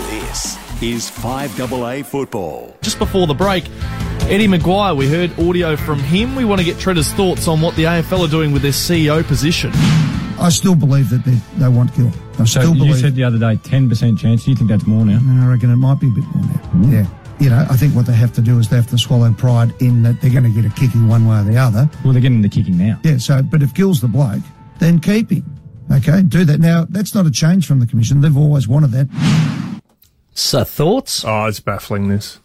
This is 5AA football. Just before the break, Eddie McGuire, we heard audio from him. We want to get Tredders' thoughts on what the AFL are doing with their CEO position. I still believe that they, they want Gill. I So still you believe. said the other day, 10% chance. Do You think that's more now? I reckon it might be a bit more now. Yeah. You know, I think what they have to do is they have to swallow pride in that they're going to get a kicking one way or the other. Well, they're getting the kicking now. Yeah, so, but if Gill's the bloke, then keep him. Okay, do that. Now, that's not a change from the Commission. They've always wanted that. So thoughts? Oh, it's baffling. This,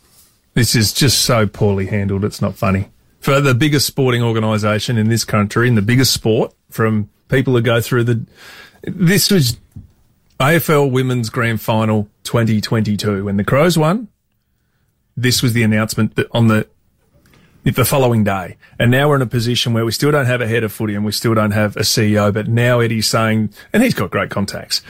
this is just so poorly handled. It's not funny for the biggest sporting organisation in this country, in the biggest sport, from people who go through the. This was AFL Women's Grand Final 2022 when the Crows won. This was the announcement that on the the following day. And now we're in a position where we still don't have a head of footy and we still don't have a CEO. But now Eddie's saying, and he's got great contacts.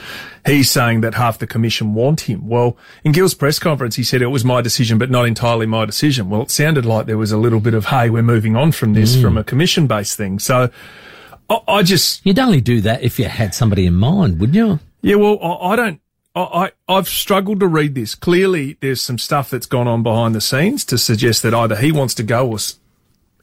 He's saying that half the commission want him. Well, in Gill's press conference, he said it was my decision, but not entirely my decision. Well, it sounded like there was a little bit of, hey, we're moving on from this, from mm. a commission based thing. So I, I just, You'd only do that if you had somebody in mind, wouldn't you? yeah, well, I, I don't. I, I've struggled to read this. Clearly, there's some stuff that's gone on behind the scenes to suggest that either he wants to go or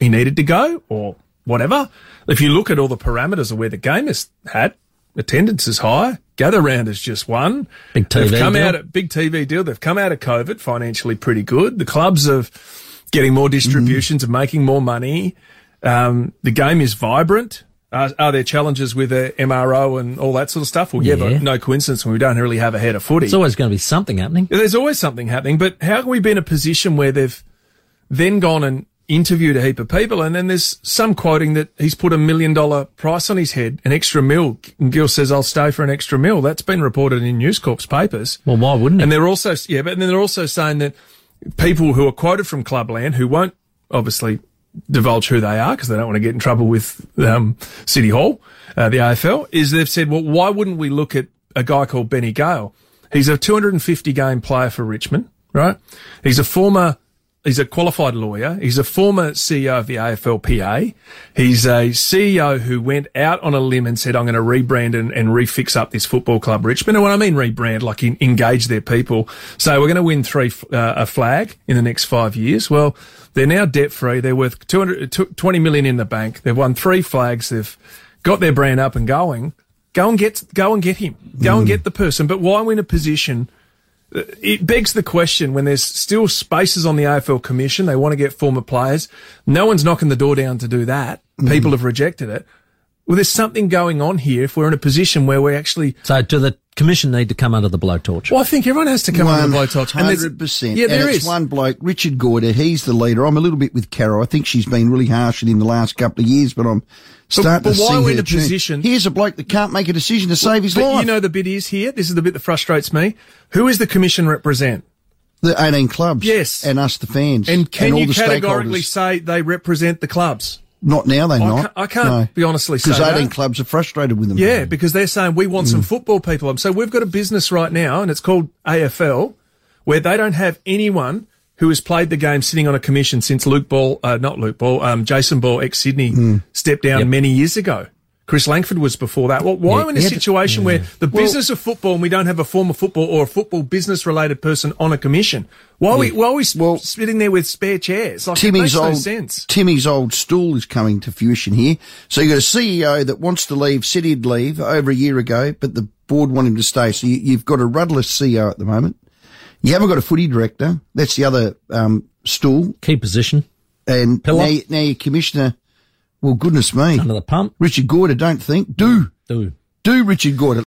he needed to go or whatever. If you look at all the parameters of where the game is had, attendance is high. Gather round is just one. Big TV They've come deal. out at big TV deal. They've come out of COVID financially pretty good. The clubs of getting more distributions and making more money. Um, the game is vibrant. Are, are there challenges with the MRO and all that sort of stuff? Well, yeah, Yeah. but no coincidence when we don't really have a head of footy. There's always going to be something happening. There's always something happening, but how can we be in a position where they've then gone and interviewed a heap of people and then there's some quoting that he's put a million dollar price on his head, an extra mil. And Gill says, I'll stay for an extra mil. That's been reported in News Corp's papers. Well, why wouldn't it? And they're also, yeah, but then they're also saying that people who are quoted from Clubland who won't obviously divulge who they are because they don't want to get in trouble with um, City Hall, uh, the AFL, is they've said, well, why wouldn't we look at a guy called Benny Gale? He's a 250 game player for Richmond, right? He's a former, he's a qualified lawyer. He's a former CEO of the AFLPA. He's a CEO who went out on a limb and said, I'm going to rebrand and, and refix up this football club, Richmond. And when I mean rebrand, like in, engage their people. So we're going to win three, uh, a flag in the next five years. Well, they're now debt free. They're worth 200, tw- 20 million in the bank. They've won three flags. They've got their brand up and going. Go and get, go and get him. Go and get the person. But why are we in a position? It begs the question when there's still spaces on the AFL commission. They want to get former players. No one's knocking the door down to do that. Mm. People have rejected it. Well, there's something going on here if we're in a position where we're actually So do the commission need to come under the blowtorch? well, I think everyone has to come under the blowtorch. And Hundred percent. Yeah, there and is. one bloke, Richard Goyder. He's the leader. I'm a little bit with Carol. I think she's been really harsh in the last couple of years, but I'm starting but to why see are we her in a tune. position- Here's a bloke that can't make a decision to save his But life. you know the bit is here. This is the bit that frustrates me. Who is the commission represent? the 18 clubs. Yes. and us, the fans, And can all you the categorically stakeholders. say they represent the clubs? Not now. They I not. can't- I can't be honestly say because 18 that. clubs are frustrated with them. Yeah, because they're saying we want some football people. So we've got a business right now, and it's called AFL, where they don't have anyone who has played the game sitting on a commission since Luke Ball, uh, not Luke Ball, um, Jason Ball, ex Sydney, stepped down many years ago. Chris Langford was before that. Well, why Yeah, are we in a he had to- situation where the business of football and we don't have a former football or a football business related person on a commission? Why are we, why are we Well, sitting there with spare chairs? Like, it Timmy's makes no old sense. Timmy's old stool is coming to fruition here. So you've got a CEO that wants to leave, said he'd leave over a year ago, but the board want him to stay. So you, you've got a rudderless CEO at the moment. You haven't got a footy director. That's the other um, stool. Key position And now, now your commissioner. Well, goodness me, under the pump. Richard Goyder. Don't think. Do Do. do Richard Goyder.